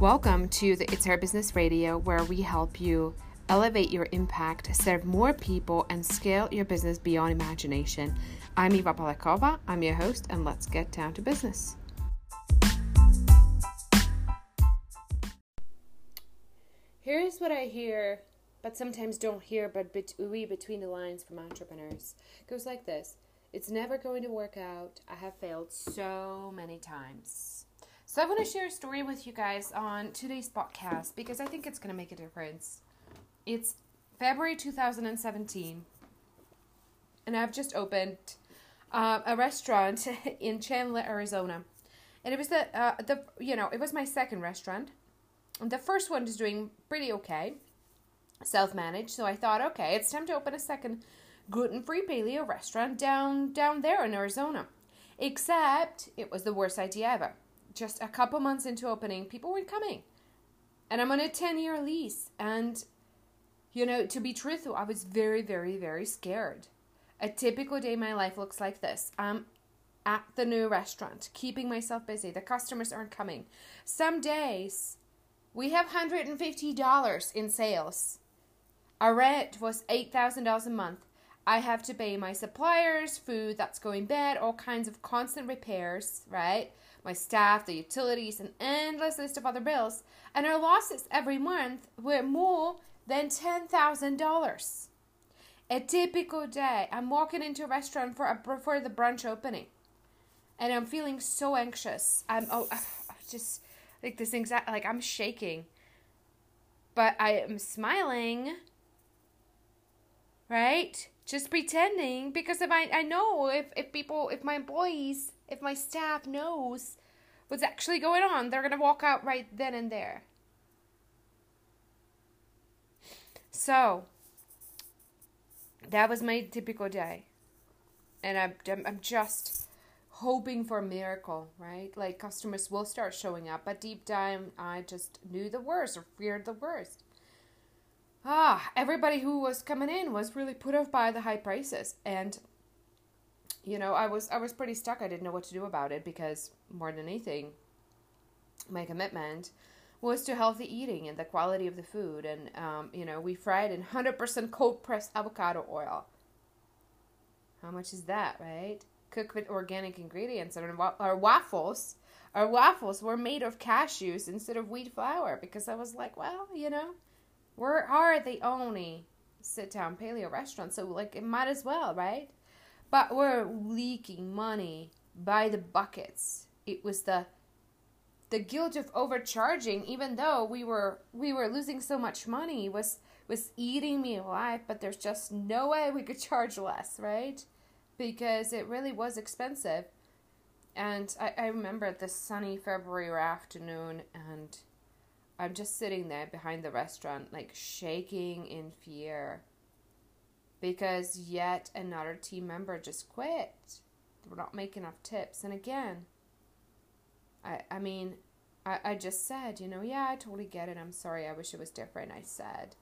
Welcome to the It's Our Business Radio, where we help you elevate your impact, serve more people, and scale your business beyond imagination. I'm Eva Polakova, I'm your host, and let's get down to business. Here's what I hear, but sometimes don't hear, but read between the lines from entrepreneurs. It goes like this It's never going to work out. I have failed so many times. So I want to share a story with you guys on today's podcast because I think it's going to make a difference. It's February 2017, and I've just opened uh, a restaurant in Chandler, Arizona, and it was the uh, the you know it was my second restaurant. The first one is doing pretty okay, self managed. So I thought, okay, it's time to open a second gluten free paleo restaurant down down there in Arizona. Except it was the worst idea ever. Just a couple months into opening, people weren't coming, and I'm on a ten year lease. And you know, to be truthful, I was very, very, very scared. A typical day in my life looks like this. I'm at the new restaurant, keeping myself busy. The customers aren't coming. Some days we have $150 in sales. Our rent was $8,000 a month. I have to pay my suppliers, food that's going bad, all kinds of constant repairs, right? My staff, the utilities, an endless list of other bills. And our losses every month were more than $10,000. A typical day, I'm walking into a restaurant for a, for the brunch opening, and I'm feeling so anxious. I'm oh, just like this exact like I'm shaking, but I am smiling. Right, just pretending because if I I know if if people if my employees if my staff knows what's actually going on, they're gonna walk out right then and there. So that was my typical day. And I'm, I'm just hoping for a miracle, right? Like customers will start showing up, but deep down, I just knew the worst or feared the worst. Ah, everybody who was coming in was really put off by the high prices, and you know, I was I was pretty stuck. I didn't know what to do about it because more than anything, my commitment was to healthy eating and the quality of the food. And, um, you know, we fried in 100% cold pressed avocado oil. How much is that, right? Cooked with organic ingredients. And our waffles, our waffles were made of cashews instead of wheat flour because I was like, well, you know, we are the only sit down paleo restaurant, so like it might as well, right? But we're leaking money by the buckets. It was the the guilt of overcharging even though we were we were losing so much money was was eating me alive but there's just no way we could charge less right? Because it really was expensive. And I, I remember this sunny february afternoon and i'm just sitting there behind the restaurant like shaking in fear because yet another team member just quit we're not making enough tips and again I, I mean, I, I just said, you know, yeah, I totally get it. I'm sorry. I wish it was different. I said.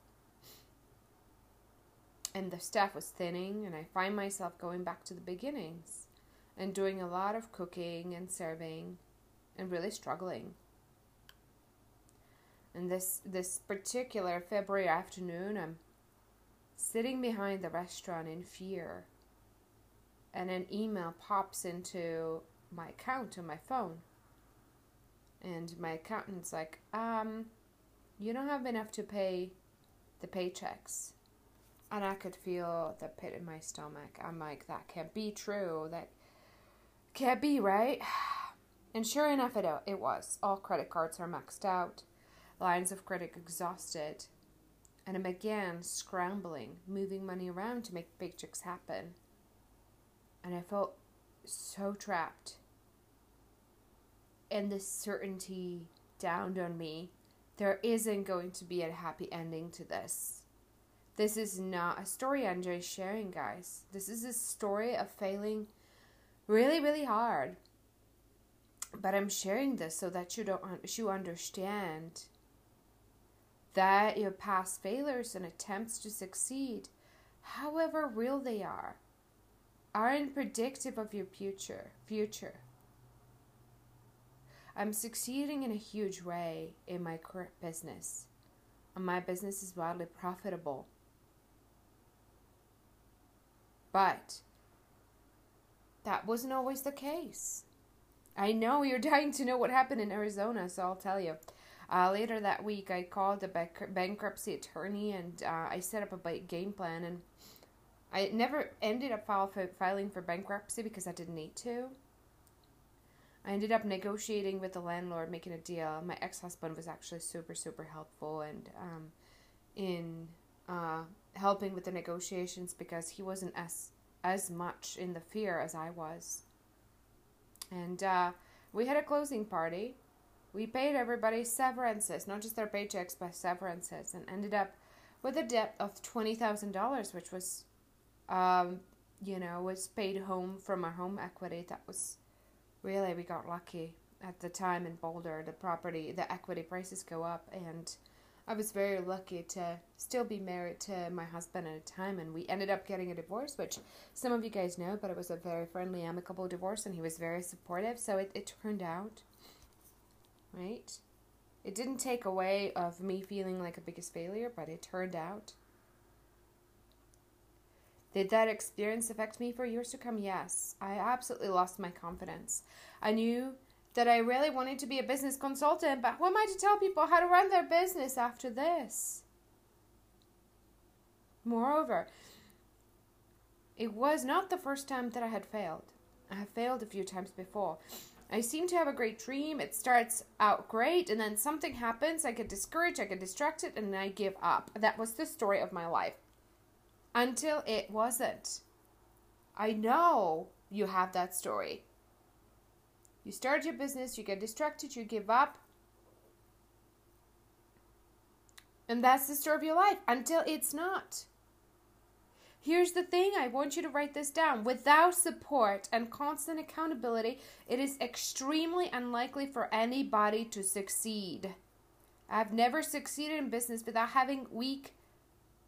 And the staff was thinning, and I find myself going back to the beginnings and doing a lot of cooking and serving and really struggling. And this this particular February afternoon, I'm sitting behind the restaurant in fear. And an email pops into my account on my phone and my accountant's like, um, you don't have enough to pay the paychecks. And I could feel the pit in my stomach. I'm like, that can't be true. That can't be, right? And sure enough, it, it was. All credit cards are maxed out, lines of credit exhausted. And I began scrambling, moving money around to make paychecks happen. And I felt so trapped and this certainty downed on me there isn't going to be a happy ending to this. This is not a story I'm just sharing, guys. This is a story of failing really, really hard. But I'm sharing this so that you don't you understand that your past failures and attempts to succeed, however real they are, aren't predictive of your future. Future. I'm succeeding in a huge way in my current business. And my business is wildly profitable. But that wasn't always the case. I know you're dying to know what happened in Arizona, so I'll tell you. Uh, later that week, I called the bankruptcy attorney and uh, I set up a game plan. And I never ended up file filing for bankruptcy because I didn't need to. I ended up negotiating with the landlord, making a deal. My ex husband was actually super, super helpful and um, in uh, helping with the negotiations because he wasn't as as much in the fear as I was. And uh, we had a closing party. We paid everybody severances, not just their paychecks, but severances, and ended up with a debt of twenty thousand dollars, which was, um, you know, was paid home from our home equity. That was really we got lucky at the time in Boulder. The property, the equity prices go up, and I was very lucky to still be married to my husband at a time, and we ended up getting a divorce, which some of you guys know, but it was a very friendly, amicable divorce, and he was very supportive. So it, it turned out, right? It didn't take away of me feeling like a biggest failure, but it turned out. Did that experience affect me for years to come? Yes. I absolutely lost my confidence. I knew that I really wanted to be a business consultant, but who am I to tell people how to run their business after this? Moreover, it was not the first time that I had failed. I have failed a few times before. I seem to have a great dream. It starts out great, and then something happens. I get discouraged, I get distracted, and I give up. That was the story of my life. Until it wasn't. I know you have that story. You start your business, you get distracted, you give up. And that's the story of your life until it's not. Here's the thing I want you to write this down. Without support and constant accountability, it is extremely unlikely for anybody to succeed. I've never succeeded in business without having week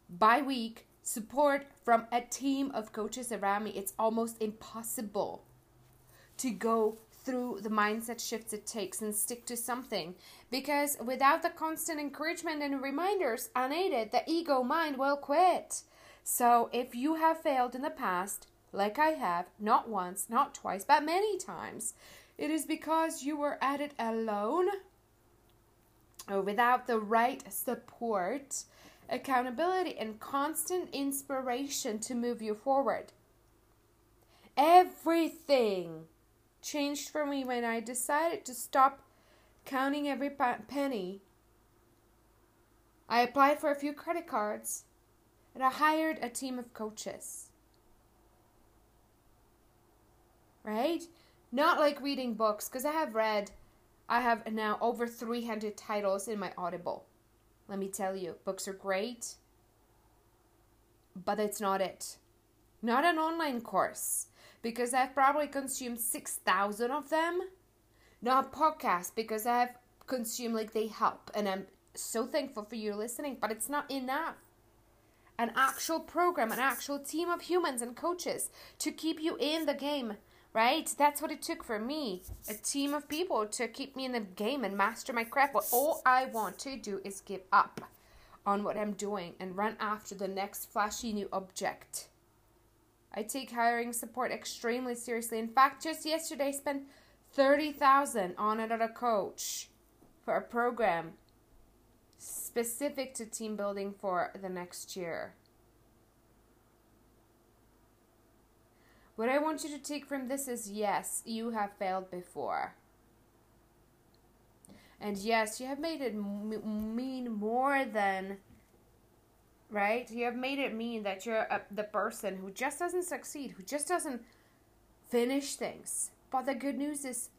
by week support from a team of coaches around me. It's almost impossible to go through the mindset shifts it takes and stick to something. Because without the constant encouragement and reminders unaided, the ego mind will quit. So if you have failed in the past, like I have, not once, not twice, but many times, it is because you were at it alone or without the right support, accountability, and constant inspiration to move you forward. Everything changed for me when I decided to stop counting every penny. I applied for a few credit cards and I hired a team of coaches. Right? Not like reading books, because I have read, I have now over 300 titles in my Audible. Let me tell you, books are great, but it's not it. Not an online course because I've probably consumed 6,000 of them. Not podcasts because I've consumed like they help and I'm so thankful for you listening, but it's not enough. An actual program, an actual team of humans and coaches to keep you in the game, right? That's what it took for me. A team of people to keep me in the game and master my craft. But all I want to do is give up on what I'm doing and run after the next flashy new object I take hiring support extremely seriously. In fact, just yesterday I spent 30,000 on another coach for a program specific to team building for the next year. What I want you to take from this is yes, you have failed before. And yes, you have made it m- mean more than right? You have made it mean that you're a, the person who just doesn't succeed, who just doesn't finish things. But the good news is,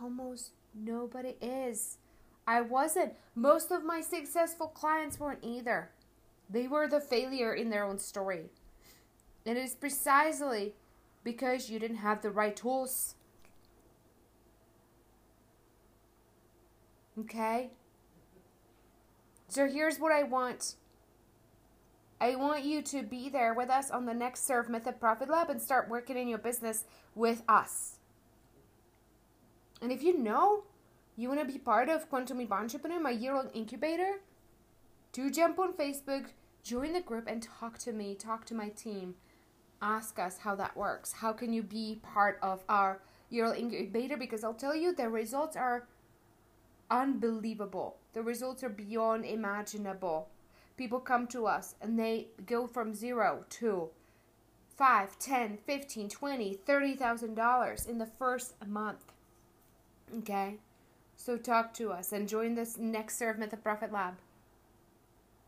almost nobody is. I wasn't. Most of my successful clients weren't either. They were the failure in their own story. And it is precisely because you didn't have the right tools. Okay? So here's what I want I want you to be there with us on the next Serve Method Profit Lab and start working in your business with us. And if you know You want to be part of Quantum Leap Entrepreneur, my year long incubator? Do jump on Facebook, join the group, and talk to me, talk to my team. Ask us how that works. How can you be part of our year long incubator? Because I'll tell you, the results are unbelievable. The results are beyond imaginable. People come to us and they go from zero to five, ten, fifteen, twenty, thirty thousand dollars in the first month. Okay? So talk to us and join this next Serve Method Profit Lab.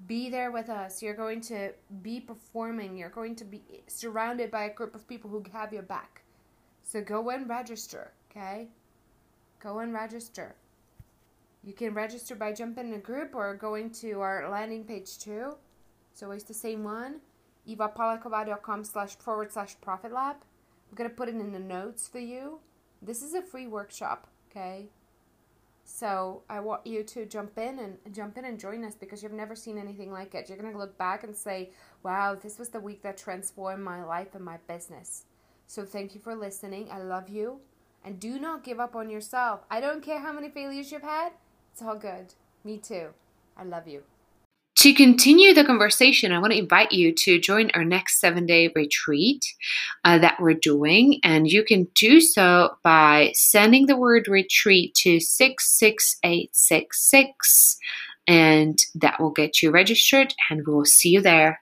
Be there with us. You're going to be performing. You're going to be surrounded by a group of people who have your back. So go and register, okay? Go and register. You can register by jumping in a group or going to our landing page too. It's always the same one. evapolakova.com slash forward slash profit lab. I'm going to put it in the notes for you. This is a free workshop, okay? So I want you to jump in and jump in and join us because you've never seen anything like it. You're going to look back and say, wow, this was the week that transformed my life and my business. So thank you for listening. I love you. And do not give up on yourself. I don't care how many failures you've had. It's all good. Me too. I love you. To continue the conversation, I want to invite you to join our next seven day retreat uh, that we're doing. And you can do so by sending the word retreat to 66866, and that will get you registered. And we will see you there.